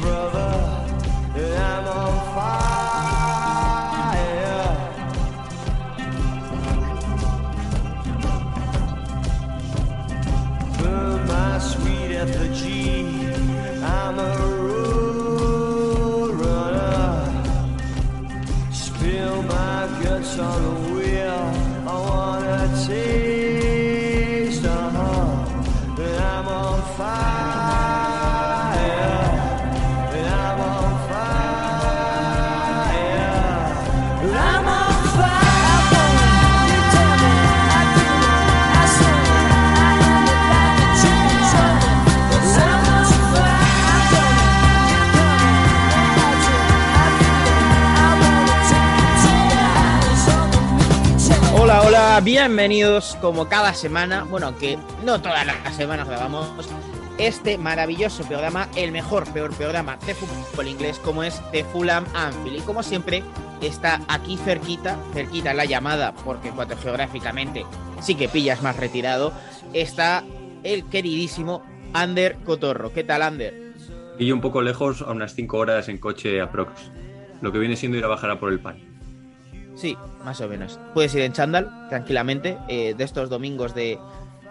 brother, that I'm on fire. Bienvenidos como cada semana, bueno, aunque no todas las semanas grabamos este maravilloso programa, el mejor, peor programa de fútbol inglés como es The Fulham Anfield. Y como siempre, está aquí cerquita, cerquita la llamada, porque en cuanto geográficamente sí que pillas más retirado, está el queridísimo Ander Cotorro. ¿Qué tal, Ander? Y yo un poco lejos, a unas 5 horas en coche aprox. Lo que viene siendo ir a bajar a por el pan. Sí, más o menos. Puedes ir en chándal, tranquilamente, eh, de estos domingos de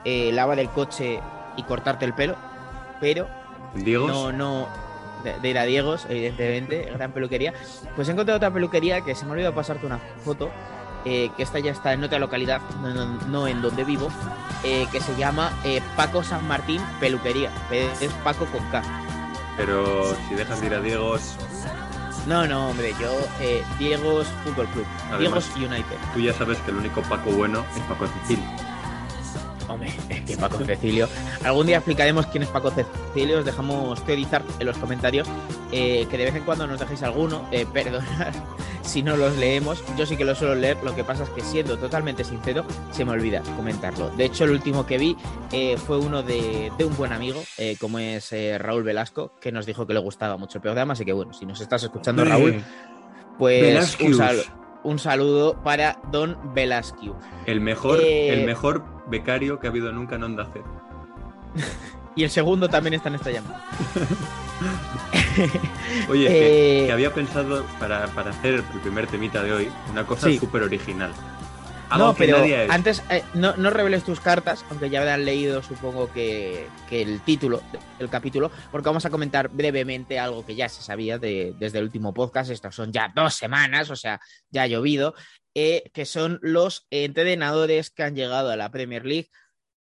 eh, lavar el coche y cortarte el pelo, pero Diegos, no, no, de, de ir a Diegos, evidentemente, gran peluquería. Pues he encontrado otra peluquería que se me ha olvidado pasarte una foto, eh, que esta ya está en otra localidad, no, no- no en donde vivo, eh, que se llama eh, Paco San Martín Peluquería. Es Paco con K. pero si dejas de ir a Diegos, No, no, hombre, yo, eh, Diegos Fútbol Club, Además- Diegos United. tú ya sabes que el único Paco bueno es Paco Cecilio. Hombre, es que Paco Cecilio. Algún día explicaremos quién es Paco Cecilio. Os dejamos teorizar en los comentarios. eh, que de vez en cuando nos dejéis alguno. Eh, perdonad si no los leemos. Yo sí que los suelo leer. Lo que pasa es que siendo totalmente sincero, se me olvida comentarlo. De hecho, el último que vi eh, fue uno de, de un buen amigo, eh, como es Raúl Velasco, que nos dijo que le gustaba mucho el programa. Así que bueno, si nos estás escuchando, Raúl, pues un. Un saludo para Don Velasquez. El mejor, Eh, el mejor becario que ha habido nunca en Onda Cero. Y el segundo también está en esta llamada. Oye, que, Eh, que había pensado para, para hacer el primer temita de hoy una cosa Sí. súper original. Algo No, pero nadie antes eh, no, no reveles tus cartas, aunque ya habrán leído, supongo que, que el título del capítulo, porque vamos a comentar brevemente algo que ya se sabía de- desde el último podcast. Estos son ya dos semanas, o sea, ya ha llovido, eh, que son los entrenadores que han llegado a la Premier League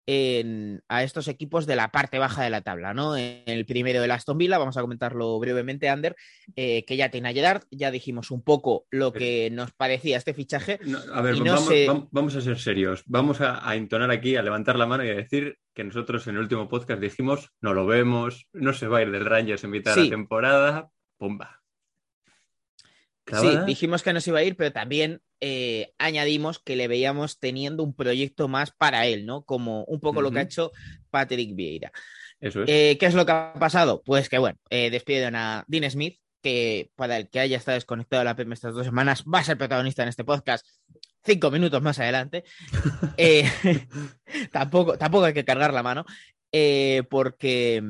en- a estos equipos de la parte baja de la tabla, ¿no? En el primero de Aston Villa, vamos a comentarlo brevemente, Ander, eh, que ya tiene a Gerard, ya dijimos un poco lo que nos parecía este fichaje. No, a ver, no vamos, a ser serios. Vamos a, a entonar aquí, a levantar la mano y a decir que nosotros en el último podcast dijimos no lo vemos, no se va a ir del Rangers en mitad de Sí. la temporada. Pumba. Sí, dijimos que no se iba a ir, pero también eh, añadimos que le veíamos teniendo un proyecto más para él, ¿no? Como un poco lo que ha hecho Patrick Vieira. Eso es. Eh, ¿Qué es lo que ha pasado? Pues que, bueno, eh, despiden a Dean Smith, que para el que haya estado desconectado de la PM estas dos semanas, va a ser protagonista en este podcast cinco minutos más adelante. Eh, tampoco, tampoco hay que cargar la mano, porque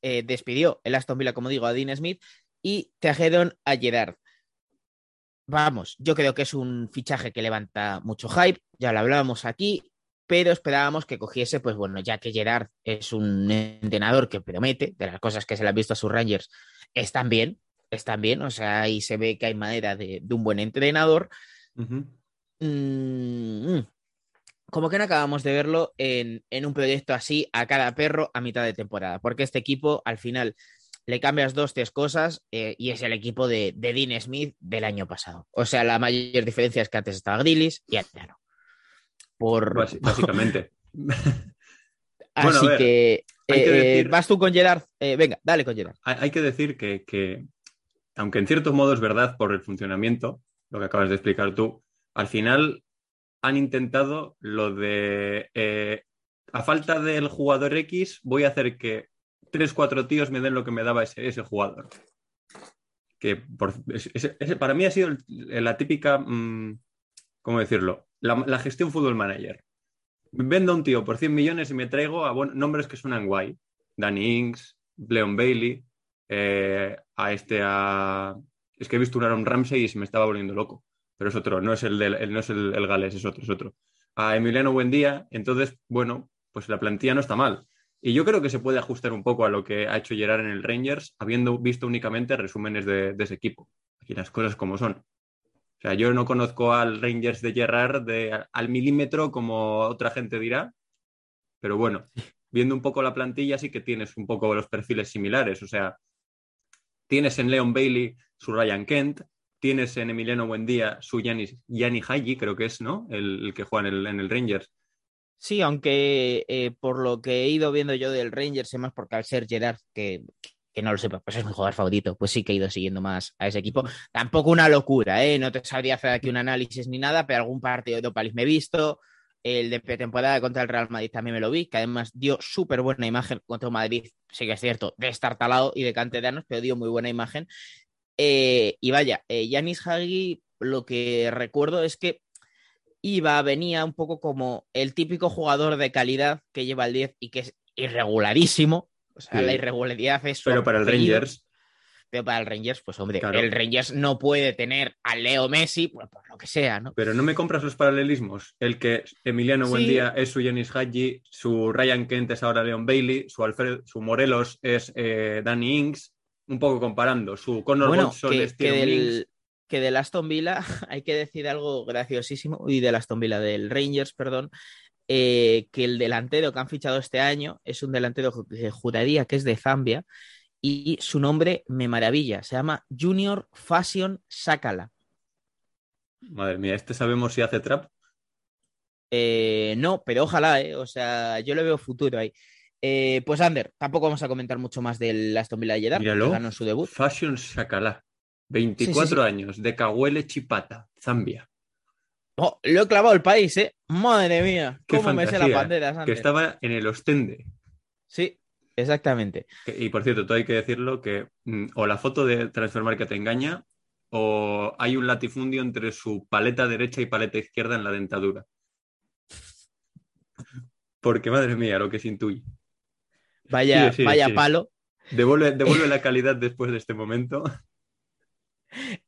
despidió el Aston Villa, como digo, a Dean Smith y trajeron a Gerard. Vamos, yo creo que es un fichaje que levanta mucho hype, ya lo hablábamos aquí, pero esperábamos que cogiese, pues bueno, ya que Gerard es un entrenador que promete, de las cosas que se le han visto a sus Rangers, están bien, están bien, o sea, ahí se ve que hay madera de, de un buen entrenador. Mm, como que no acabamos de verlo en, en un proyecto así a cada perro a mitad de temporada, porque este equipo al final le cambias dos, tres cosas eh, y es el equipo de, de Dean Smith del año pasado. O sea, la mayor diferencia es que antes estaba Grillis y ahora no. Por... Básicamente. Así Bueno, que, eh, decir- vas tú con Gerard. Eh, venga, dale con Gerard. hay, hay que decir que, que, aunque en cierto modo es verdad por el funcionamiento, lo que acabas de explicar tú, al final han intentado lo de a falta del jugador X, voy a hacer que tres, cuatro tíos me den lo que me daba ese, ese jugador. Que para mí ha sido la típica, mm, ¿cómo decirlo? La, gestión fútbol manager. Vendo a un tío por 100 millones y me traigo a nombres que suenan guay. Danny Ings, Leon Bailey. eh, a este, a... Es que he visto un Aaron Ramsey y se me estaba volviendo loco, pero es otro, no es el, del, el- no es el galés, es otro, es otro. A Emiliano Buendía, entonces, bueno, pues la plantilla no está mal. Y yo creo que se puede ajustar un poco a lo que ha hecho Gerard en el Rangers, habiendo visto únicamente resúmenes de, de ese equipo. Aquí las cosas como son. O sea, yo no conozco al Rangers de Gerrard de, al milímetro, como otra gente dirá, pero bueno, viendo un poco la plantilla, sí que tienes un poco los perfiles similares. O sea, tienes en Leon Bailey su Ryan Kent, tienes en Emiliano Buendía su Gianni Haji, creo que es, ¿no? El, el que juega en el, en el Rangers. Sí, aunque eh, por lo que he ido viendo yo del Rangers, y más porque al ser Gerard, que, que no lo sepa, pues es mi jugador favorito, pues sí que he ido siguiendo más a ese equipo. Tampoco una locura, ¿eh? No te sabría hacer aquí un análisis ni nada, pero algún partido de League me he visto. El de pretemporada contra el Real Madrid también me lo vi, que además dio súper buena imagen contra Madrid, sí que es cierto, de estar talado y de canteranos, pero dio muy buena imagen. Eh, y vaya, eh, Yanis Hagi, lo que recuerdo es que iba, venía un poco como el típico jugador de calidad que lleva el 10 y que es irregularísimo. O sea, Sí. la irregularidad es Pero para el apellido. Rangers, Pero para el Rangers, pues hombre, Claro. el Rangers no puede tener a Leo Messi, pues por lo que sea, ¿no? pero no me compras los paralelismos. El que Emiliano Sí. Buendía es su Giannis Haji, su Ryan Kent es ahora Leon Bailey, su, Alfred, su Morelos es eh, Danny Ings, un poco comparando. Su Connor Bueno, Watson que, es que del, que del Aston Villa hay que decir algo graciosísimo, y del Aston Villa, del Rangers, perdón, eh, que el delantero que han fichado este año es un delantero que juraría que es de Zambia y su nombre me maravilla, se llama Junior Fashion Sakala. Madre mía, este sabemos si hace trap. Eh, no, pero ojalá, ¿eh? O sea, yo le veo futuro ahí. Eh, pues Ander, tampoco vamos a comentar mucho más del Aston Villa de Jeddah, que ganó su debut. Fashion Shakala. 24 Sí, sí, sí. años, de Cahuele Chipata, Zambia. Oh, lo he clavado el país, ¿eh? Madre mía, Qué cómo me sé fantasía, las banderas, Que Ander. estaba en el Ostende. Sí, exactamente. Que- Y por cierto, todo hay que decirlo que mm, o la foto de Transfermarkt que te engaña o hay un latifundio entre su paleta derecha y paleta izquierda en la dentadura. Porque madre mía, lo que se intuye. Vaya, vaya palo. Devuelve, devuelve la calidad después de este momento.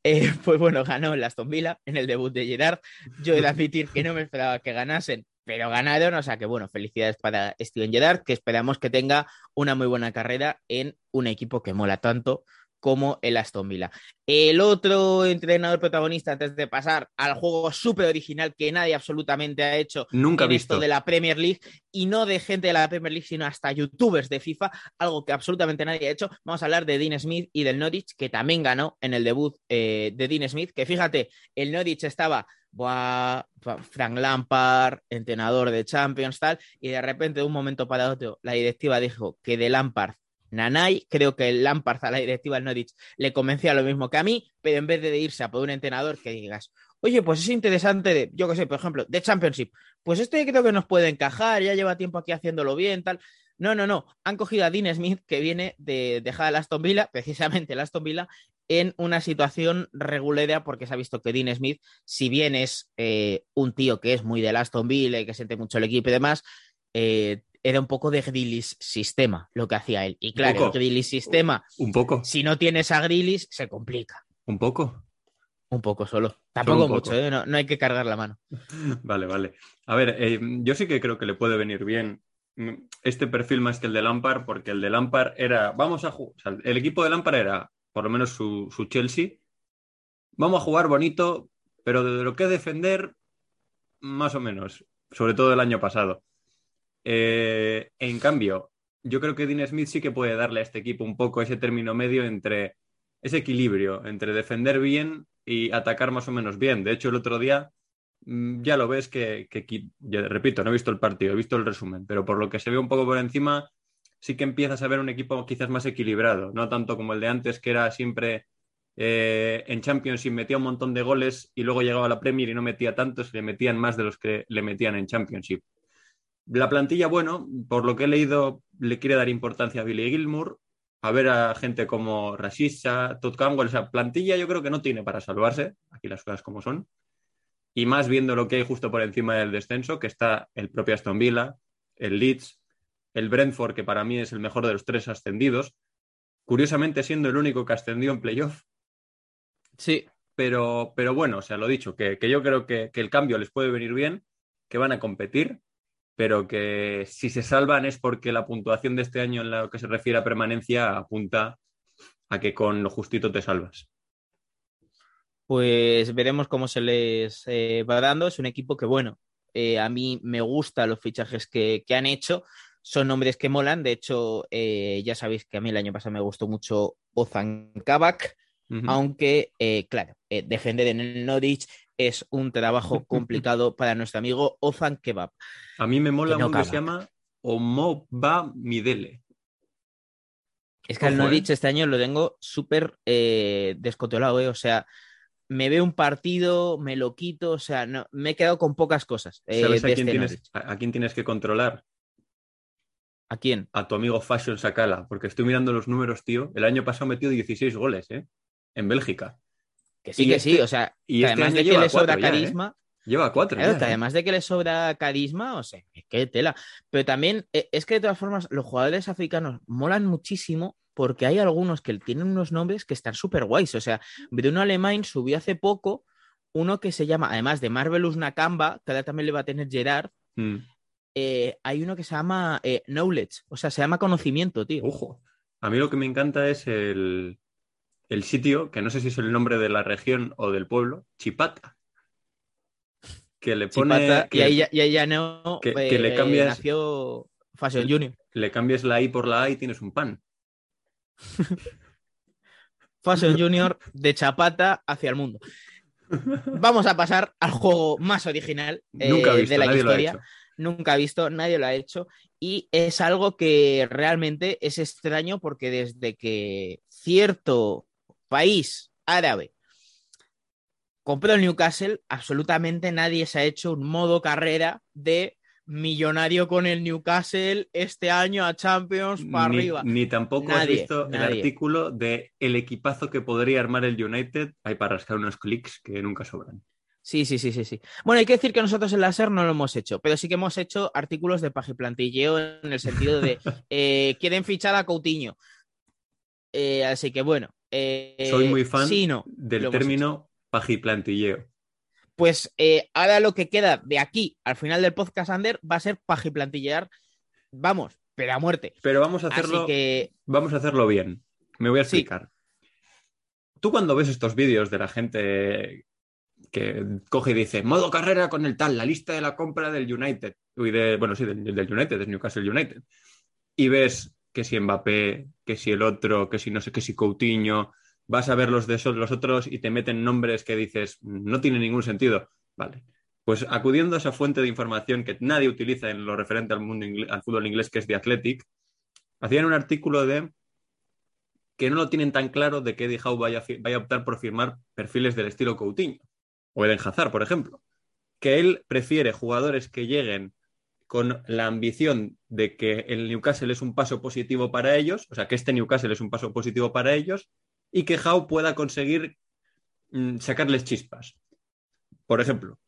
Eh, pues bueno, ganó el Aston Villa en el debut de Gerard. Yo he de admitir que no me esperaba que ganasen, pero ganaron. O sea que bueno, felicidades para Steven Gerrard, que esperamos que tenga una muy buena carrera en un equipo que mola tanto como el Aston Villa. El otro entrenador protagonista, antes de pasar al juego súper original que nadie absolutamente ha hecho Nunca en visto. esto de la Premier League y no de gente de la Premier League, sino hasta youtubers de FIFA, algo que absolutamente nadie ha hecho. Vamos a hablar de Dean Smith y del Norwich, que también ganó en el debut eh, de Dean Smith, que fíjate, el Norwich estaba buah, Frank Lampard, entrenador de Champions, tal, y de repente de un momento para otro la directiva dijo que de Lampard Nanay, creo que el Lampard a la directiva del Norwich le convencía lo mismo que a mí, pero en vez de irse a por un entrenador que digas, oye, pues es interesante, de, yo que sé, por ejemplo, de Championship, pues este creo que nos puede encajar, ya lleva tiempo aquí haciéndolo bien, tal. No, no, no, han cogido a Dean Smith, que viene de dejar el Aston Villa, precisamente el Aston Villa, en una situación regulera, porque se ha visto que Dean Smith, si bien es eh, un tío que es muy del Aston Villa y que siente mucho el equipo y demás, eh, era un poco de Grealish sistema lo que hacía él. Y claro, el. Grealish sistema, Un poco, si no tienes a Grealish, se complica. un poco. Un poco solo. Tampoco poco. mucho, ¿eh? no, no hay que cargar la mano. Vale, vale. A ver, eh, yo sí que creo que le puede venir bien este perfil más que el de Lampard, porque el de Lampard era, vamos a jugar, el equipo de Lampard era, por lo menos su, su Chelsea, vamos a jugar bonito, pero de lo que defender, más o menos, sobre todo el año pasado. Eh, en cambio, yo creo que Dean Smith sí que puede darle a este equipo un poco ese término medio entre ese equilibrio entre defender bien y atacar más o menos bien. De hecho, el otro día mm, ya lo ves que, repito, no he visto el partido, he visto el resumen, pero por lo que se ve un poco por encima, sí que empiezas a ver un equipo quizás más equilibrado, no tanto como el de antes, que era siempre eh, en Championship metía un montón de goles y luego llegaba a la Premier y no metía tantos, le metían más de los que le metían en Championship. La plantilla, bueno, por lo que he leído, le quiere dar importancia a Billy Gilmour, a ver a gente como Rashica, Todd Campbell, o sea, plantilla yo creo que no tiene para salvarse, aquí las cosas como son, y más viendo lo que hay justo por encima del descenso, que está el propio Aston Villa, el Leeds, el Brentford, que para mí es el mejor de los tres ascendidos, curiosamente siendo el único que ascendió en playoff. Sí, Pero, pero bueno, o sea, lo dicho, que, que yo creo que, que el cambio les puede venir bien, que van a competir, pero que si se salvan es porque la puntuación de este año en lo que se refiere a permanencia apunta a que con lo justito te salvas. pues veremos cómo se les eh, va dando. Es un equipo que, bueno, eh, a mí me gustan los fichajes que, que han hecho. Son nombres que molan. De hecho, eh, ya sabéis que a mí el año pasado me gustó mucho Ozan Kabak, aunque, claro, defender en el Norwich es un trabajo complicado para nuestro amigo Ozan Kebab. A mí me mola que no uno que se llama Omoba Midele. Es que al Ojo, ¿eh? Norwich este año lo tengo súper eh, descontrolado, ¿eh? O sea, me veo un partido, me lo quito, o sea, no, me he quedado con pocas cosas. eh, ¿Sabes a quién, este tienes, a quién tienes que controlar? ¿A quién? A tu amigo Fashion Sakala, porque estoy mirando los números, tío. El año pasado metió 16 goles, ¿eh? En Bélgica. Que sí, Y que este- sí, o sea, y este además de que le sobra ¿eh? carisma, Lleva cuatro. claro, ya, ¿eh? además de que le sobra carisma, o sea, es que tela. Pero también eh, es que de todas formas los jugadores africanos molan muchísimo porque hay algunos que tienen unos nombres que están súper guays. O sea, Bruno Alemán subió hace poco uno que se llama, además de Marvelous Nakamba, que ahora también le va a tener Gerard, Mm. eh, hay uno que se llama eh, Knowledge, o sea, se llama conocimiento, tío. Ojo. A mí lo que me encanta es el, el sitio, que no sé si es el nombre de la región o del pueblo, Chipata. Que le pone. Chipata, que y, ahí le- ya, y ahí ya no que- eh, que le cambias- nació Fashion Junior. le cambies la I por la A y tienes un pan. Fashion Junior de Chapata hacia el mundo. Vamos a pasar al juego más original eh, Nunca he visto, de la historia. Nunca he visto, nadie lo ha hecho. Y es algo que realmente es extraño porque desde que cierto país árabe compró el Newcastle, absolutamente nadie se ha hecho un modo carrera de millonario con el Newcastle este año a Champions para Ni, arriba. ni tampoco has Nadie, visto el artículo de el equipazo que podría armar el United. Hay para rascar unos clics que nunca sobran. Sí, sí, sí, sí, sí. Bueno, hay que decir que nosotros en la SER no lo hemos hecho, pero sí que hemos hecho artículos de pajiplantilleo en el sentido de eh, quieren fichar a Coutinho. Eh, así que bueno. Eh, Soy muy fan sí, no, del término pajiplantilleo. Pues eh, ahora lo que queda de aquí al final del podcast Ander va a ser pajiplantillear, vamos, pero a muerte. Pero vamos a hacerlo, Así que vamos a hacerlo bien. Me voy a Sí. explicar. Tú cuando ves estos vídeos de la gente que coge y dice modo carrera con el tal, la lista de la compra del United, de, bueno, sí, del, del United, del Newcastle United, y ves que si Mbappé, que si el otro, que si no sé, que si Coutinho, vas a ver los de esos, los otros y te meten nombres que dices no tiene ningún sentido. Vale. Pues acudiendo a esa fuente de información que nadie utiliza en lo referente al, mundo al fútbol inglés, que es The Athletic, hacían un artículo de que no lo tienen tan claro de que Eddie Howe vaya, vaya a optar por firmar perfiles del estilo Coutinho o Eden Hazard, por ejemplo. Que él prefiere jugadores que lleguen con la ambición de que el Newcastle es un paso positivo para ellos, o sea, que este Newcastle es un paso positivo para ellos, y que Howe pueda conseguir mm, sacarles chispas. Por ejemplo,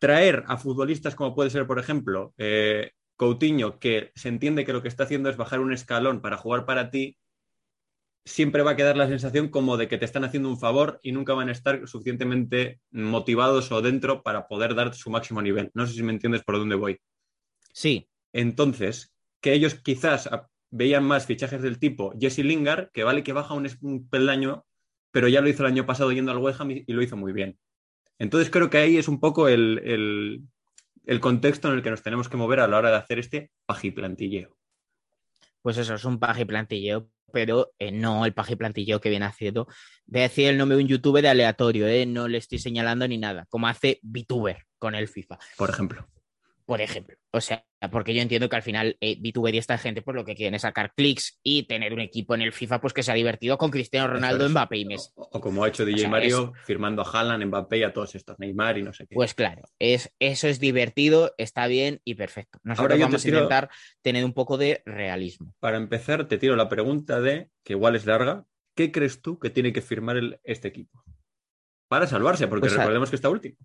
traer a futbolistas como puede ser, por ejemplo, eh, Coutinho, que se entiende que lo que está haciendo es bajar un escalón para jugar para ti, siempre va a quedar la sensación como de que te están haciendo un favor y nunca van a estar suficientemente motivados o dentro para poder dar su máximo nivel. No sé si me entiendes por dónde voy. Sí, Entonces, que ellos quizás veían más fichajes del tipo Jesse Lingard, que vale que baja un, peldaño, pero ya lo hizo el año pasado yendo al West Ham y, y lo hizo muy bien. Entonces creo que ahí es un poco el, el- el contexto en el que nos tenemos que mover a la hora de hacer este pajiplantilleo. pues eso es un pajiplantilleo, pero eh, no el pajiplantilleo que viene haciendo. Voy a decir el nombre de un youtuber aleatorio, ¿eh? no le estoy señalando ni nada, como hace VTuber con el FIFA. Por ejemplo. Por ejemplo. O sea, porque yo entiendo que al final eh, VTuber y esta gente pues lo que quieren es sacar clics y tener un equipo en el FIFA pues que sea divertido con Cristiano Ronaldo, es. Mbappé y Messi. O, o como ha hecho DJ O sea, Mario, firmando a Haaland, Mbappé y a todos estos, Neymar y no sé qué. Pues claro, es, eso es divertido, está bien y perfecto. Nosotros Ahora te vamos tiro- a intentar tener un poco de realismo. Para empezar, te tiro la pregunta de, que igual es larga, ¿qué crees tú que tiene que firmar el- este equipo? Para salvarse, porque Pues recordemos que está último.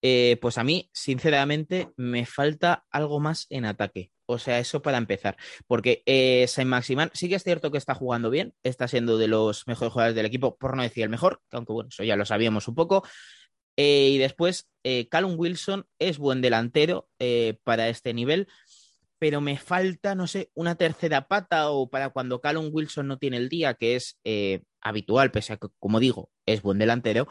Eh, pues a mí, sinceramente, me falta algo más en ataque. O sea, eso para empezar. Porque eh, Saint Maximan sí que es cierto que está jugando bien, está siendo de los mejores jugadores del equipo, por no decir el mejor, aunque bueno, eso ya lo sabíamos un poco. Eh, y después, eh, Callum Wilson es buen delantero para este nivel, pero me falta, no sé, una tercera pata o para cuando Callum Wilson no tiene el día, que es habitual, pese a que, como digo, es buen delantero.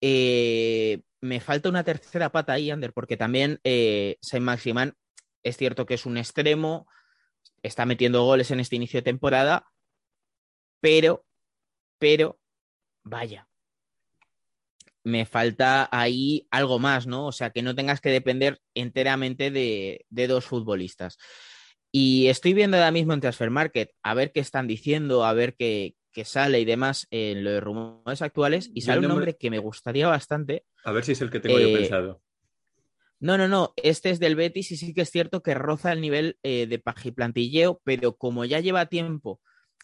eh, me falta una tercera pata ahí, Ander, porque también eh, Saint Maximan es cierto que es un extremo, está metiendo goles en este inicio de temporada, pero, pero, vaya, me falta ahí algo más, ¿no? O sea, que no tengas que depender enteramente de, de dos futbolistas. Y estoy viendo ahora mismo en Transfer Market a ver qué están diciendo, a ver qué, qué sale y demás en los rumores actuales. Y sale un nombre- nombre que me gustaría bastante. A ver si es el que tengo yo Eh, pensado. No, no, no. Este es del Betis y sí que es cierto que roza el nivel eh, de pajiplantilleo, pero como ya lleva tiempo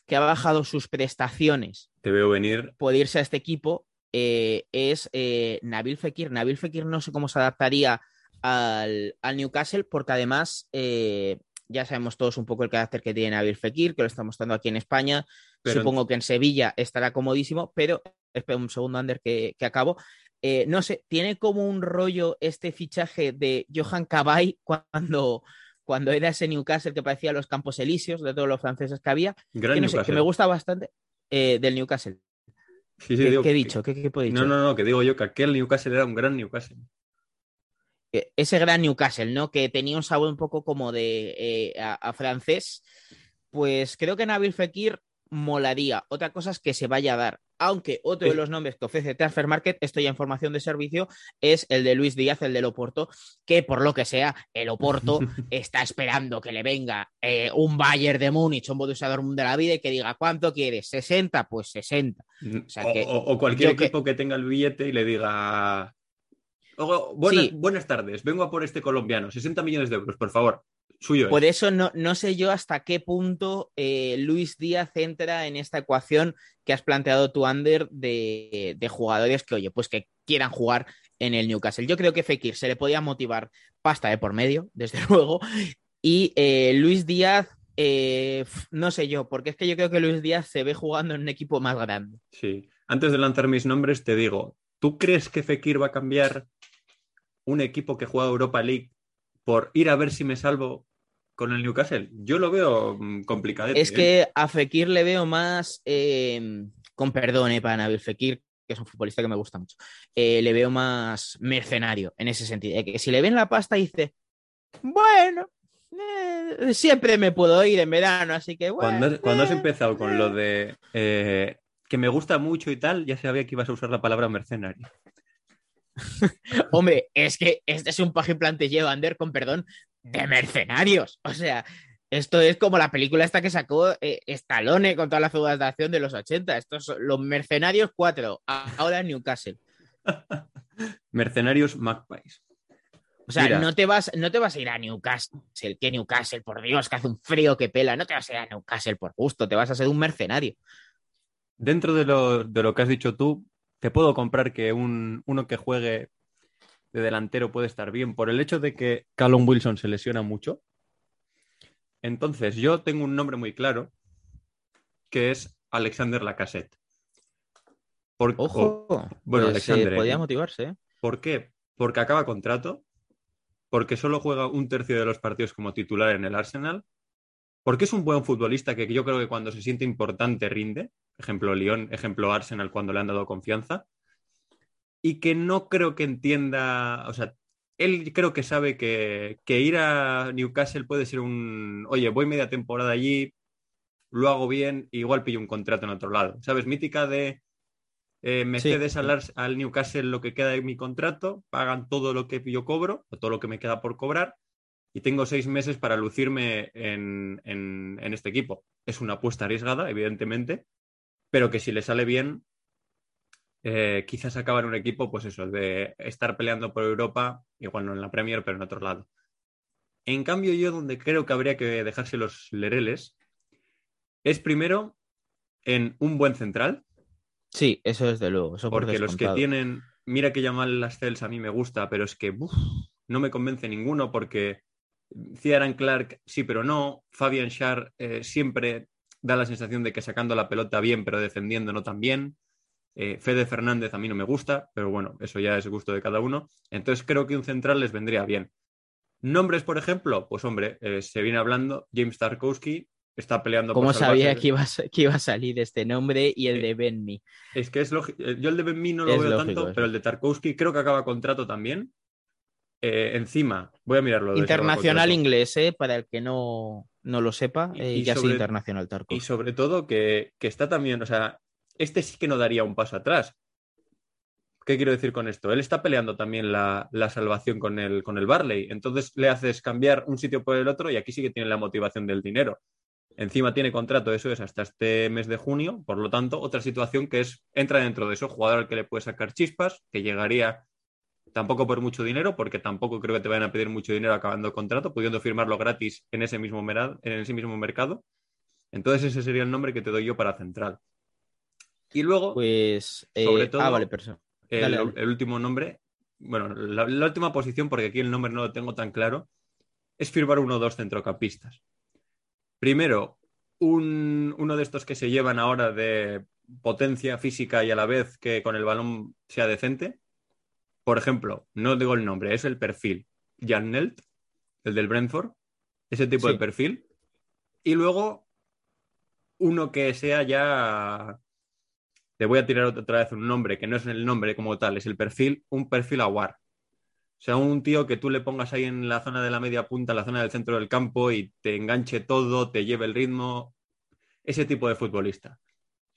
que ha bajado sus prestaciones Te veo venir. por irse a este equipo, eh, es eh, Nabil Fekir. Nabil Fekir no sé cómo se adaptaría al, al Newcastle, porque además eh, ya sabemos todos un poco el carácter que tiene Nabil Fekir, que lo está mostrando aquí en España. Pero- Supongo que en Sevilla estará comodísimo, pero espera un segundo, Ander, que, que acabo. Eh, no sé, tiene como un rollo este fichaje de Johan Cabay cuando, cuando era ese Newcastle que parecía los Campos Elíseos de todos los franceses que había, Gran que, no sé, que me gusta bastante eh, del Newcastle. Sí, sí, ¿Qué, digo qué he dicho? ¿Qué, qué- qué he dicho? No, no, no, que digo yo que aquel Newcastle era un gran Newcastle. Eh, Ese gran Newcastle, ¿no? Que tenía un sabor un poco como de eh, a, a francés. Pues creo que Nabil Fekir molaría. Otra cosa es que se vaya a dar. Aunque otro de los nombres que ofrece Transfer Market, esto ya en formación de servicio, es el de Luis Díaz, el del Oporto, que por lo que sea, el Oporto está esperando que le venga eh, un Bayern de Múnich, un Borussia Dortmund de la vida y que diga, ¿cuánto quieres? ¿60? Pues 60. O, sea que o- cualquier que- equipo que... tenga el billete y le diga. "Ojo, buenas, Sí. buenas tardes, vengo a por este colombiano, 60 millones de euros, por favor. Suyo es. Por eso no, no sé yo hasta qué punto eh, Luis Díaz entra en esta ecuación que has planteado tú, Ander, de, de jugadores que, oye, pues que quieran jugar en el Newcastle. Yo creo que Fekir se le podía motivar pasta de por medio, desde luego, y eh, Luis Díaz, eh, no sé yo, porque es que yo creo que Luis Díaz se ve jugando en un equipo más grande. Sí. Antes de lanzar mis nombres, te digo, ¿tú crees que Fekir va a cambiar un equipo que juega Europa League por ir a ver si me salvo con el Newcastle? Yo lo veo mm, complicadete. Es ¿eh? que a Fekir le veo más, eh, con perdón eh, para Nabil Fekir, que es un futbolista que me gusta mucho, eh, le veo más mercenario en ese sentido. de que si le ven la pasta dice, bueno, eh, siempre me puedo ir en verano, así que bueno. Cuando, has- cuando has eh, empezado con eh". lo de eh, que me gusta mucho y tal, ya sabía que ibas a usar la palabra mercenario. Hombre, es que este es un paje plantilleo, Ander, con perdón, de mercenarios. O sea, esto es como la película esta que sacó eh, Stallone con todas las figuras de acción de los 80. Estos son los mercenarios 4, ahora Newcastle. Mercenarios Magpies. O sea, Mira. no te, vas, no te vas a ir a Newcastle. Que Newcastle, por Dios, que hace un frío que pela. No te vas a ir a Newcastle por gusto, te vas a ser un mercenario. Dentro de lo, de lo que has dicho tú, te puedo comprar que un, uno que juegue de delantero puede estar bien por el hecho de que Callum Wilson se lesiona mucho. Entonces, yo tengo un nombre muy claro, que es Alexander Lacassette. Por, Ojo, o- bueno, pues, eh, Alexander, podría ¿eh? motivarse. ¿eh? ¿Por qué? Porque acaba contrato, porque solo juega un tercio de los partidos como titular en el Arsenal, porque es un buen futbolista que yo creo que cuando se siente importante rinde, ejemplo Lyon, ejemplo Arsenal cuando le han dado confianza, y que no creo que entienda, o sea, él creo que sabe que, que ir a Newcastle puede ser un, oye, voy media temporada allí, lo hago bien, igual pillo un contrato en otro lado, ¿sabes? Mítica de eh, me Sí. cedes al, al Newcastle lo que queda de mi contrato, pagan todo lo que yo cobro, o todo lo que me queda por cobrar, y tengo seis meses para lucirme en, en- en este equipo. Es una apuesta arriesgada, evidentemente, pero que si le sale bien, eh, quizás acaba en un equipo, pues eso, de estar peleando por Europa, igual no en la Premier, pero en otro lado. En cambio, yo donde creo que habría que dejarse los lereles es primero en un buen central, Sí, eso desde luego. Eso por porque los que tienen, mira que Yamal Lascelles a mí me gusta, pero es que uf, no me convence ninguno porque Ciaran Clark sí, pero no. Fabian Schär eh, siempre da la sensación de que sacando la pelota bien, pero defendiendo no tan bien. Eh, Fede Fernández a mí no me gusta, pero bueno, eso ya es gusto de cada uno. Entonces creo que un central les vendría bien. Nombres, por ejemplo, pues hombre, eh, se viene hablando, James Tarkowski está peleando ¿Cómo por sabía que iba, a, que iba a salir este nombre y el Eh, de Ben Me? Es que es lógico. Yo el de Ben no lo Es veo lógico, tanto, pero el de Tarkowski creo que acaba contrato también. Eh, encima, voy a mirarlo. de Internacional inglés, ¿eh? Para el que no, no lo sepa, Y- eh, y ya sobre- internacional Tarkov. Y sobre todo que, que está también, o sea, este sí que no daría un paso atrás. ¿Qué quiero decir con esto? Él está peleando también la, la salvación con el, con el Barley. Entonces le haces cambiar un sitio por el otro y aquí sí que tiene la motivación del dinero. Encima tiene contrato, eso es hasta este mes de junio. Por lo tanto, otra situación que es, entra dentro de eso, jugador al que le puede sacar chispas, que llegaría tampoco por mucho dinero, porque tampoco creo que te vayan a pedir mucho dinero acabando el contrato, pudiendo firmarlo gratis en ese mismo, en ese mismo mercado. Entonces ese sería el nombre que te doy yo para central. Y luego, Pues. eh, Sobre todo- Ah, vale, el, dale, dale. el último nombre, bueno, la, la última posición, porque aquí el nombre no lo tengo tan claro, es firmar uno o dos centrocampistas. Primero, un- uno de estos que se llevan ahora de potencia física y a la vez que con el balón sea decente. Por ejemplo, no digo el nombre, es el perfil. Jan Nelt, el del Brentford, ese tipo Sí. de perfil. Y luego, uno que sea ya te voy a tirar otra vez un nombre que no es el nombre como tal, es el perfil, un perfil aguar. O sea, un tío que tú le pongas ahí en la zona de la media punta, en la zona del centro del campo y te enganche todo, te lleve el ritmo. Ese tipo de futbolista.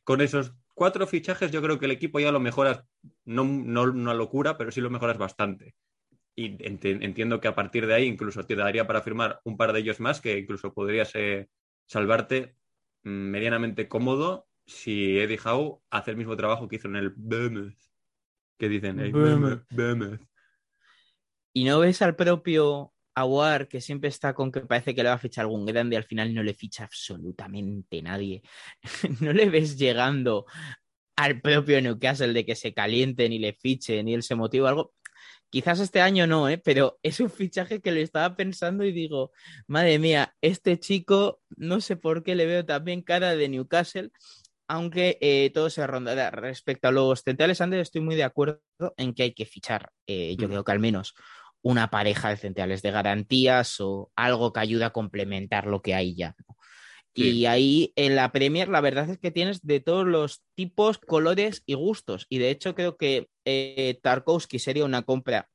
Con esos cuatro fichajes yo creo que el equipo ya lo mejoras, no, no una locura, pero sí lo mejoras bastante. Y ent- entiendo que a partir de ahí incluso te daría para firmar un par de ellos más que incluso podrías eh, salvarte mm, medianamente cómodo si Eddie Howe hace el mismo trabajo que hizo en el Bournemouth. Que dicen. Bournemouth. Y no ves al propio Aguar que siempre está con que parece que le va a fichar algún grande al final no le ficha absolutamente nadie. no le ves llegando al propio Newcastle de que se calienten y le fichen y él se motiva algo. Quizás este año no, ¿eh? pero es un fichaje que lo estaba pensando y digo, madre mía, este chico no sé por qué le veo también cara de Newcastle, aunque eh, todo se ronda. Respecto a los centrales, Ander, estoy muy de acuerdo en que hay que fichar. Eh, yo Mm. creo que al menos una pareja de centrales de garantías o algo que ayude a complementar lo que hay ya. ¿no? Sí. Y ahí en la Premier la verdad es que tienes de todos los tipos, colores y gustos. Y de hecho creo que eh, Tarkovsky sería una compra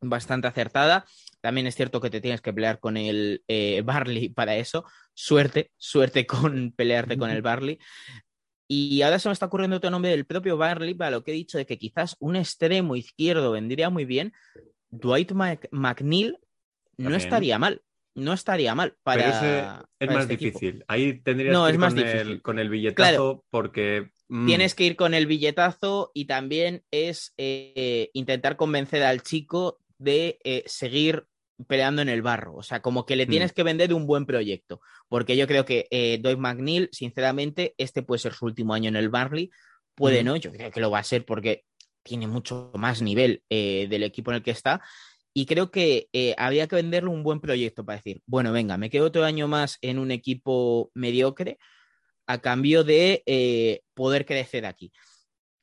bastante acertada. También es cierto que te tienes que pelear con el eh, Barley para eso. Suerte, suerte con pelearte con el Barley. Y ahora se me está ocurriendo otro nombre del propio Barley para lo que he dicho de que quizás un extremo izquierdo vendría muy bien. Dwight McNeil no También. estaría mal. No estaría mal para. Pero ese es para más este equipo. difícil. Ahí tendrías No, que es ir más con, difícil. el, con el billetazo Claro. porque... mm, Tienes que ir con el billetazo y también es eh, intentar convencer al chico de eh, seguir peleando en el barro. O sea, como que le Mm. tienes que vender un buen proyecto. Porque yo creo que eh, Dwight McNeil, sinceramente, este puede ser su último año en el Barley. Puede Mm. no, yo creo que lo va a ser porque tiene mucho más nivel eh, del equipo en el que está. Y creo que eh, habría que venderle un buen proyecto para decir, bueno, venga, me quedo otro año más en un equipo mediocre a cambio de eh, poder crecer aquí.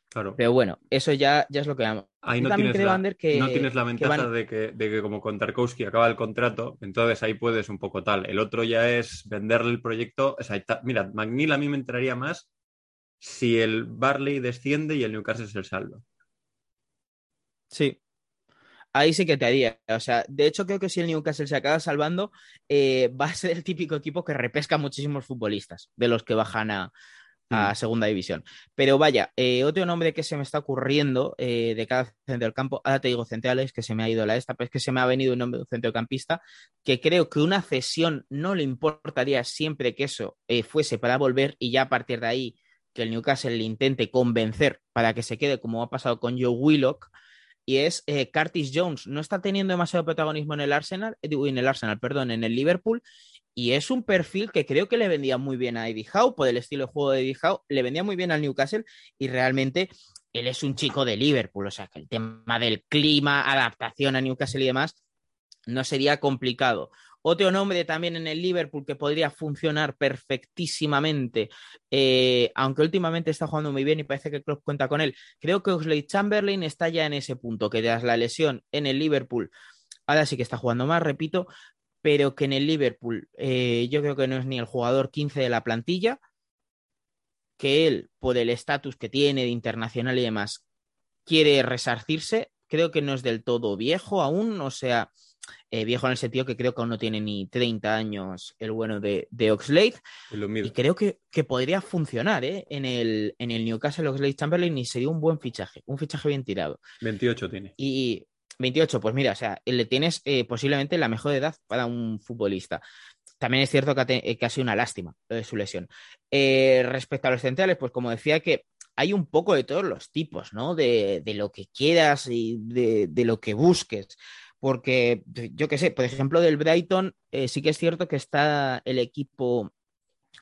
Claro. Pero bueno, eso ya, ya es lo que vamos. Ahí no también tienes, creo, la, Ander, que- no tienes la que ventaja van- de, que, de que como con Tarkovsky acaba el contrato, entonces ahí puedes un poco tal. El otro ya es venderle el proyecto. O sea, ta- mira, McNeil a mí me entraría más si el Barley desciende y el Newcastle se salva. Sí. Ahí sí que te haría. O sea, de hecho, creo que si el Newcastle se acaba salvando, eh, va a ser el típico equipo que repesca muchísimos futbolistas de los que bajan a, a Mm. segunda división. Pero vaya, eh, otro nombre que se me está ocurriendo eh, de cada centro del campo, ahora te digo centrales, que se me ha ido la esta, pero es que se me ha venido un nombre de un centrocampista que creo que una cesión no le importaría siempre que eso eh, fuese para volver y ya a partir de ahí que el Newcastle le intente convencer para que se quede como ha pasado con Joe Willock. Y es eh, Curtis Jones. No está teniendo demasiado protagonismo en el Arsenal, eh, en el Arsenal, perdón, en el Liverpool. Y es un perfil que creo que le vendía muy bien a Eddie Howe, por el estilo de juego de Eddie Howe, le vendía muy bien al Newcastle y realmente él es un chico de Liverpool, o sea que el tema del clima, adaptación a Newcastle y demás, no sería complicado. Otro nombre también en el Liverpool que podría funcionar perfectísimamente, eh, aunque últimamente está jugando muy bien y parece que el club cuenta con él. Creo que Oxley Chamberlain está ya en ese punto, que tras la lesión en el Liverpool, ahora sí que está jugando más, repito, pero que en el Liverpool eh, yo creo que no es ni el jugador 15 de la plantilla, que él, por el estatus que tiene de internacional y demás, quiere resarcirse. Creo que no es del todo viejo aún, o sea, eh, viejo en el sentido que creo que aún no tiene ni 30 años el bueno de, de Oxlade. Y creo que, que podría funcionar ¿eh? en, el, en el Newcastle Oxlade Chamberlain y sería un buen fichaje, un fichaje bien tirado. 28 tiene. Y 28, pues mira, o sea, le tienes eh, posiblemente la mejor edad para un futbolista. También es cierto que ha, te- eh, que ha sido una lástima lo de su lesión. Respecto a los centrales, pues como decía que hay un poco de todos los tipos, ¿no? De, de lo que quieras y de, de lo que busques. Porque, yo qué sé, por ejemplo, del Brighton, eh, sí que es cierto que está el equipo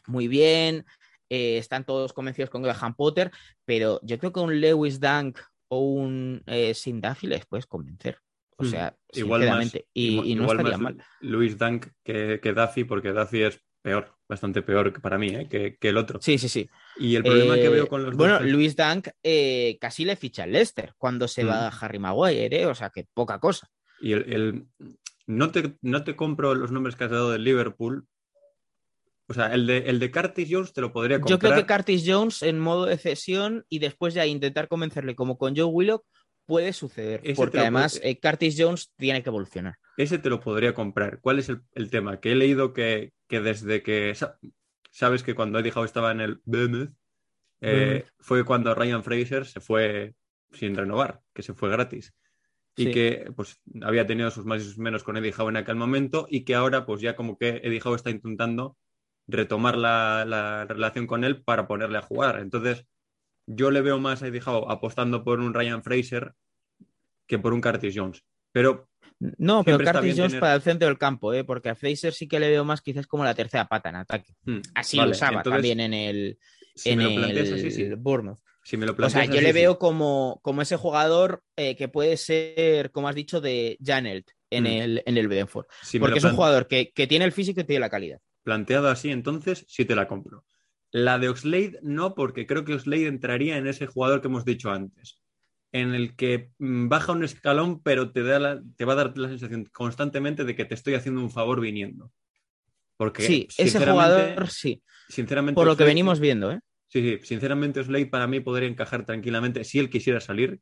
muy bien, eh, están todos convencidos con Graham Potter, pero yo creo que un Lewis Dunk o un eh, Sim Duffy les puedes convencer. O Mm. sea, Igual más, sinceramente, y, igual- y no igual estaría más mal. Luis Dunk que, que Duffy, porque Duffy es peor, bastante peor para mí, ¿eh? que, que el otro. Sí, sí, sí. Y el problema que Eh, veo con los Bueno. Luis Dunk eh, casi le ficha al Leicester cuando se Mm. va Harry Maguire, ¿eh? o sea que poca cosa. Y el, el- no, te, no te compro los nombres que has dado del Liverpool. O sea, el de, el de Curtis Jones te lo podría comprar. Yo creo que Curtis Jones en modo de cesión y después ya intentar convencerle como con Joe Willock puede suceder, Ese porque además puede- eh, Curtis Jones tiene que evolucionar. Ese te lo podría comprar. ¿Cuál es el, el tema? Que he leído que, que desde que... sa- Sabes que cuando Eddie Howe estaba en el Bournemouth, eh, fue cuando Ryan Fraser se fue sin renovar, que se fue gratis. Y Sí. que pues había tenido sus más y sus menos con Eddie Howe en aquel momento y que ahora pues ya como que Eddie Howe está intentando retomar la, la relación con él para ponerle a jugar. Entonces yo le veo más a Eddie Howe apostando por un Ryan Fraser que por un Curtis Jones. Pero No, pero Curtis Jones tener- para el centro del campo, ¿eh? porque a Fraser sí que le veo más quizás como la tercera pata en ataque. hmm, Así vale, lo usaba entonces, también en el, si en el así, sí. Bournemouth. Si me lo O sea, yo le veo como, como ese jugador eh, que puede ser, como has dicho, de Janelt en, Mm. el, en el. Si me Porque es un jugador que, que tiene el físico y tiene la calidad. planteado así, entonces sí te la compro. La de Oxlade no, porque creo que Oxlade entraría en ese jugador que hemos dicho antes, en el que mm, baja un escalón, pero te, da la- te va a dar la sensación constantemente de que te estoy haciendo un favor viniendo. Porque, Sí, ese jugador sí, sinceramente, por lo que venimos viendo, ¿eh? Sí, sí, sinceramente Oxlade para mí podría encajar tranquilamente si él quisiera salir,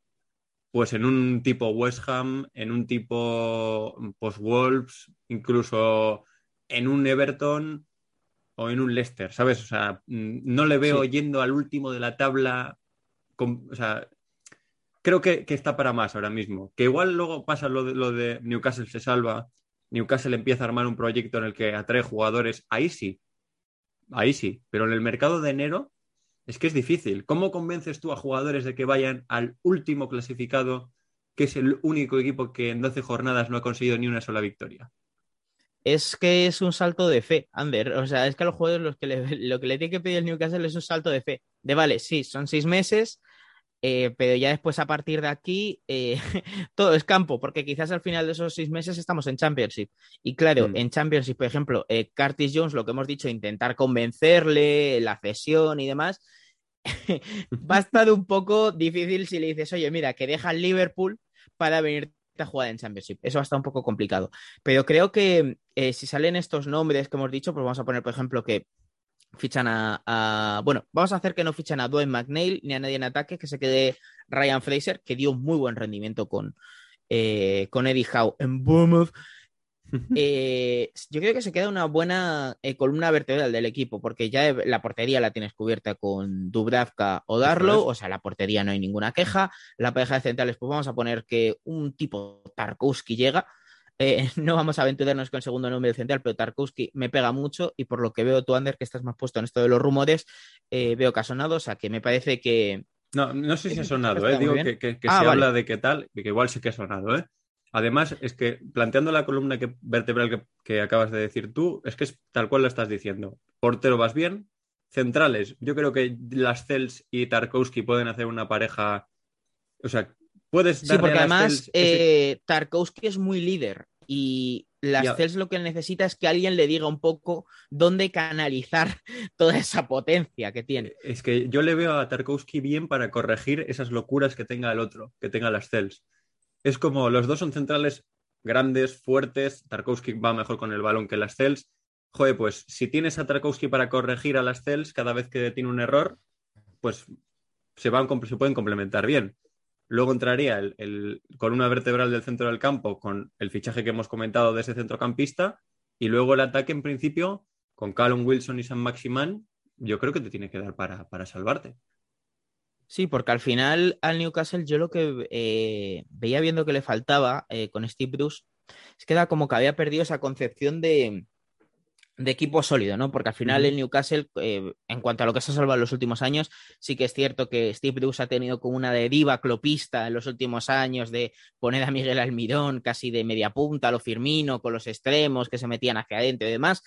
pues en un tipo West Ham, en un tipo post-Wolves, incluso en un Everton o en un Leicester, ¿sabes? O sea, mm, no le veo Sí. yendo al último de la tabla, con- o sea, creo que, que está para más ahora mismo. Que igual luego pasa lo de, lo de Newcastle se salva, Newcastle empieza a armar un proyecto en el que atrae jugadores, ahí sí, ahí sí, pero en el mercado de enero es que es difícil. ¿Cómo convences tú a jugadores de que vayan al último clasificado, que es el único equipo que en 12 jornadas no ha conseguido ni una sola victoria? Es que es un salto de fe, Ander. O sea, es que a los jugadores que lo que le tiene que pedir el Newcastle es un salto de fe. De vale, sí, son seis meses, eh, pero ya después a partir de aquí eh, todo es campo, porque quizás al final de esos seis meses estamos en Championship. Y claro, Mm. en Championship, por ejemplo, eh, Curtis Jones, lo que hemos dicho, intentar convencerle, la cesión y demás, va a estar un poco difícil si le dices, oye, mira, que deja el Liverpool para venir a jugar en Championship. Eso va a estar un poco complicado. Pero creo que si salen estos nombres que hemos dicho, pues vamos a poner, por ejemplo, que fichan a, a- Bueno, vamos a hacer que no fichan a Dwayne McNeil ni a nadie en ataque, que se quede Ryan Fraser, que dio muy buen rendimiento con, eh, con Eddie Howe en Bournemouth. Eh, yo creo que se queda una buena eh, columna vertebral del equipo, porque ya la portería la tienes cubierta con Dubravka o Darlow, o sea, la portería no hay ninguna queja. La pareja de centrales, pues vamos a poner que un tipo Tarkowski llega. Eh, no vamos a aventurarnos con el segundo nombre del central, pero Tarkowski me pega mucho y por lo que veo tú, Ander, que estás más puesto en esto de los rumores, eh, veo que ha sonado, o sea, que me parece que No, no sé si ha sonado, ¿eh? Digo que, que- que Ah, se vale. habla de qué tal, y que igual sí que ha sonado, ¿eh? Además, es que planteando la columna que, vertebral que, que acabas de decir tú, es que es tal cual lo estás diciendo. Portero vas bien, centrales, yo creo que las Cels y Tarkowski pueden hacer una pareja, o sea, puedes Sí, darle porque a las además Cels ese- eh, Tarkowski es muy líder y las Ya. Cels lo que necesita es que alguien le diga un poco dónde canalizar toda esa potencia que tiene. Es que yo le veo a Tarkovsky bien para corregir esas locuras que tenga el otro, que tenga las Cels. Es como los dos son centrales grandes, fuertes. Tarkovsky va mejor con el balón que las Cels. Joder, pues si tienes a Tarkovsky para corregir a las Cels cada vez que tiene un error, pues se, van, com- se pueden complementar bien. Luego entraría el, columna vertebral del centro del campo con el fichaje que hemos comentado de ese centrocampista y luego el ataque en principio con Callum Wilson y San Maximán, yo creo que te tiene que dar para, para salvarte. Sí, porque al final al Newcastle yo lo que eh, veía viendo que le faltaba eh, con Steve Bruce es que era como que había perdido esa concepción de, de equipo sólido, ¿no? Porque al final el Newcastle, eh, en cuanto a lo que se ha salvado en los últimos años, sí que es cierto que Steve Bruce ha tenido como una deriva clopista en los últimos años de poner a Miguel Almirón casi de media punta, a lo Firmino, con los extremos que se metían hacia adentro y demás.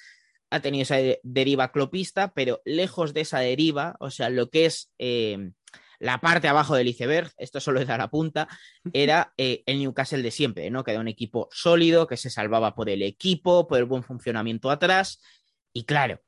Ha tenido esa de- deriva clopista, pero lejos de esa deriva, o sea, lo que es eh, la parte abajo del iceberg, esto solo es a la punta, era eh, el Newcastle de siempre, ¿no? Que era un equipo sólido, que se salvaba por el equipo, por el buen funcionamiento atrás. Y claro,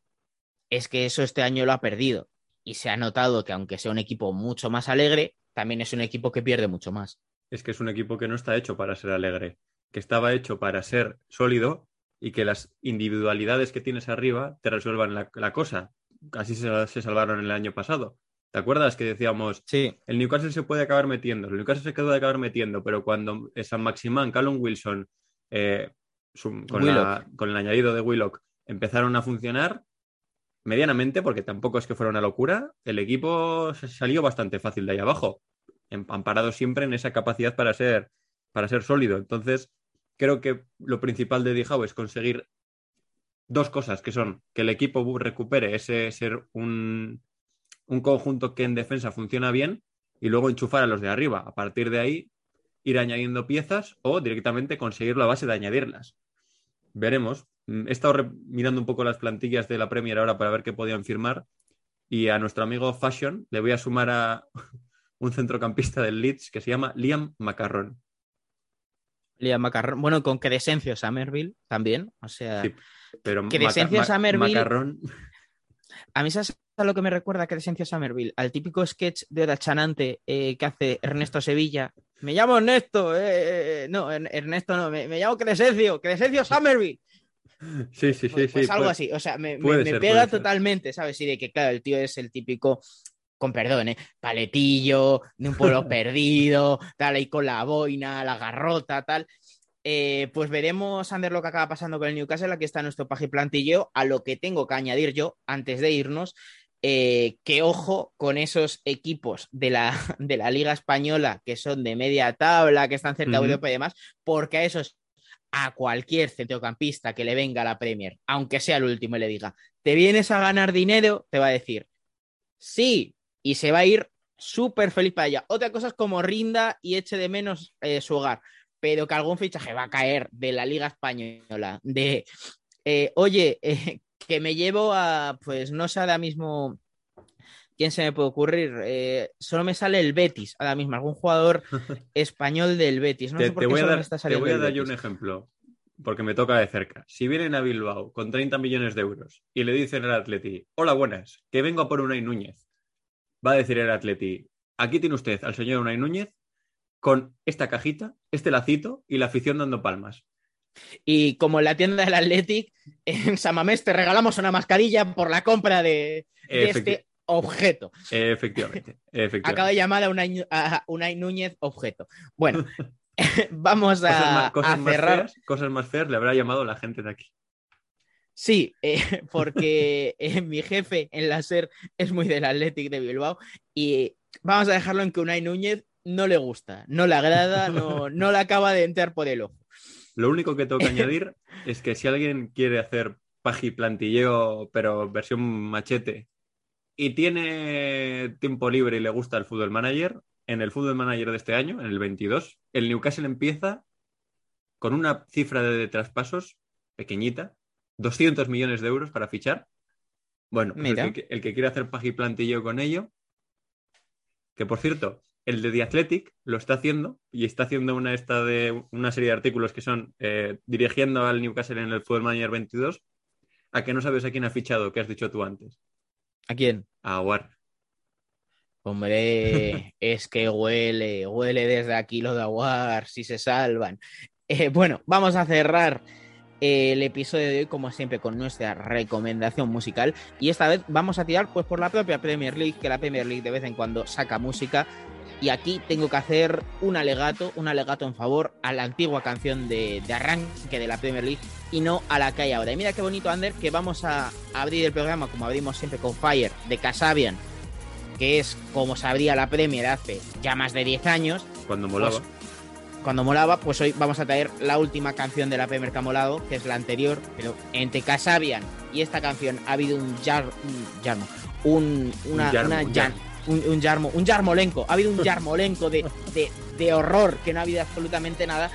es que eso este año lo ha perdido. Y se ha notado que aunque sea un equipo mucho más alegre, también es un equipo que pierde mucho más. Es que es un equipo que no está hecho para ser alegre, que estaba hecho para ser sólido y que las individualidades que tienes arriba te resuelvan la, la cosa. Así se, se salvaron el año pasado. ¿Te acuerdas que decíamos, Sí. el Newcastle se puede acabar metiendo, el Newcastle se puede acabar metiendo, pero cuando San Maximán, Callum Wilson, eh, su- con, la- con el añadido de Willock, empezaron a funcionar medianamente, porque tampoco es que fuera una locura, el equipo se salió bastante fácil de ahí abajo, amparado siempre en esa capacidad para ser, para ser sólido. Entonces, creo que lo principal de Dijau es conseguir dos cosas, que son que el equipo recupere ese ser un, un conjunto que en defensa funciona bien y luego enchufar a los de arriba. A partir de ahí, ir añadiendo piezas o directamente conseguir la base de añadirlas. Veremos. Mm, He estado mirando un poco las plantillas de la Premier ahora para ver qué podían firmar y a nuestro amigo Fashion le voy a sumar a un centrocampista del Leeds que se llama Liam Macarrón. Liam Macarrón. Bueno, con Crescencio Somerville también. O sea, Sí, Pero Crescencio Maca- Ma- Somerville- Macarrón, a mí ¿sabes a lo que me recuerda Crescencio Somerville? Al típico sketch de Hora Chanante eh, que hace Ernesto Sevilla. Me llamo Ernesto. eh, eh, no, Er- Ernesto no, me, me llamo Crescencio. Crescencio Somerville. sí, sí, sí, Pues, sí. pues algo puede- así, o sea, me, me- puede me ser, pega ser. totalmente, ¿sabes? Y de que, claro, el tío es el típico, con perdón, ¿eh? Paletillo, de un pueblo perdido, tal, ahí con la boina, la garrota, tal. Eh, pues veremos, Ander, lo que acaba pasando con el Newcastle. Aquí está nuestro paje plantilleo. A lo que tengo que añadir yo, antes de irnos, eh, que ojo con esos equipos de la, de la Liga Española que son de media tabla, que están cerca de Europa y demás, porque a esos a cualquier centrocampista que le venga a la Premier, aunque sea el último y le diga, ¿te vienes a ganar dinero? Te va a decir, sí, y se va a ir súper feliz para allá. Otra cosa es como rinda y eche de menos eh, su hogar, pero que algún fichaje va a caer de la Liga Española, de, eh, oye, que me llevo a, pues no sé ahora mismo quién se me puede ocurrir, Eh, solo me sale el Betis ahora mismo, algún jugador español del Betis. No te, sé por te qué voy a dar, está te voy a dar yo un ejemplo, porque me toca de cerca. Si vienen a Bilbao con 30 millones de euros y le dicen al Atleti, hola, buenas, que vengo a por Unai Núñez, va a decir el Atleti, aquí tiene usted al señor Unai Núñez con esta cajita, este lacito y la afición dando palmas. Y como en la tienda del Athletic, en Samamés te regalamos una mascarilla por la compra de, este objeto. Efectivamente, efectivamente. Acaba de llamar a Unai, a Unai Núñez objeto. Bueno, vamos Cosas, a, más, cosas a más cerrar. feas, cosas más feas le habrá llamado la gente de aquí. Sí, eh, porque eh, mi jefe en la SER es muy del Athletic de Bilbao y vamos a dejarlo en que Unai Núñez no le gusta, no le agrada, no, no le acaba de entrar por el ojo. Lo único que tengo que añadir es que si alguien quiere hacer pagi plantilleo, pero versión machete, y tiene tiempo libre y le gusta el fútbol manager, en el fútbol manager de este año, en el 22, el Newcastle empieza con una cifra de traspasos pequeñita, 200 millones de euros para fichar. Bueno, pues el, que, el que quiere hacer pagi plantilleo con ello, que por cierto, el de The Athletic lo está haciendo y está haciendo una, esta de, una serie de artículos que son eh, dirigiendo al Newcastle en el Football Manager 22. ¿A que no sabes a quién ha fichado? que has dicho tú antes? ¿A quién? A Aguar. Hombre, es que huele, huele desde aquí lo de Aguar, si se salvan. Eh, bueno, vamos a cerrar el episodio de hoy, como siempre, con nuestra recomendación musical. Y esta vez vamos a tirar pues, por la propia Premier League, que la Premier League de vez en cuando saca música. Y aquí tengo que hacer un alegato, un alegato en favor a la antigua canción de, de arranque de la Premier League y no a la que hay ahora. Y mira qué bonito, Ander, que vamos a abrir el programa como abrimos siempre con Fire de Casabian, que es como se abría la Premier hace ya más de 10 años. Cuando molaba. Pues, cuando molaba, pues hoy vamos a traer la última canción de la Premier que ha molado, que es la anterior, pero entre Casabian y esta canción ha habido un yar, un un, una, Un una un. Un, un yarmo, un yarmolenco, ha habido un yarmolenco de, de, de horror que no ha habido absolutamente nada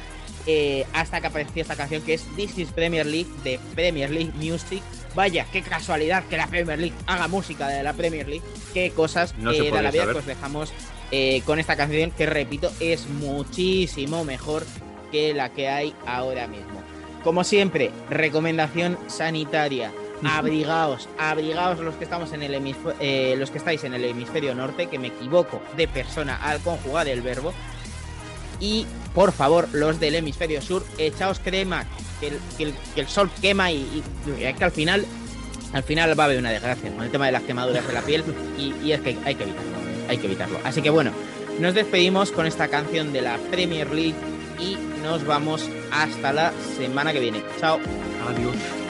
eh, hasta que apareció esta canción que es This is Premier League de Premier League Music. Vaya, qué casualidad que la Premier League haga música de la Premier League. Qué cosas No eh, de la vida que os dejamos eh, con esta canción que repito es muchísimo mejor que la que hay ahora mismo. Como siempre, recomendación sanitaria. Abrigaos, abrigaos los que estamos en el hemisferio, los que estáis en el hemisferio norte, que me equivoco de persona al conjugar el verbo. Y por favor, los del hemisferio sur, echaos crema, que el, que el- sol quema y, y- y es que al final, al final va a haber una desgracia con el tema de las quemaduras de la piel y, y es que hay que evitarlo, hay que evitarlo. Así que bueno, nos despedimos con esta canción de la Premier League y nos vamos hasta la semana que viene. Chao. Adiós.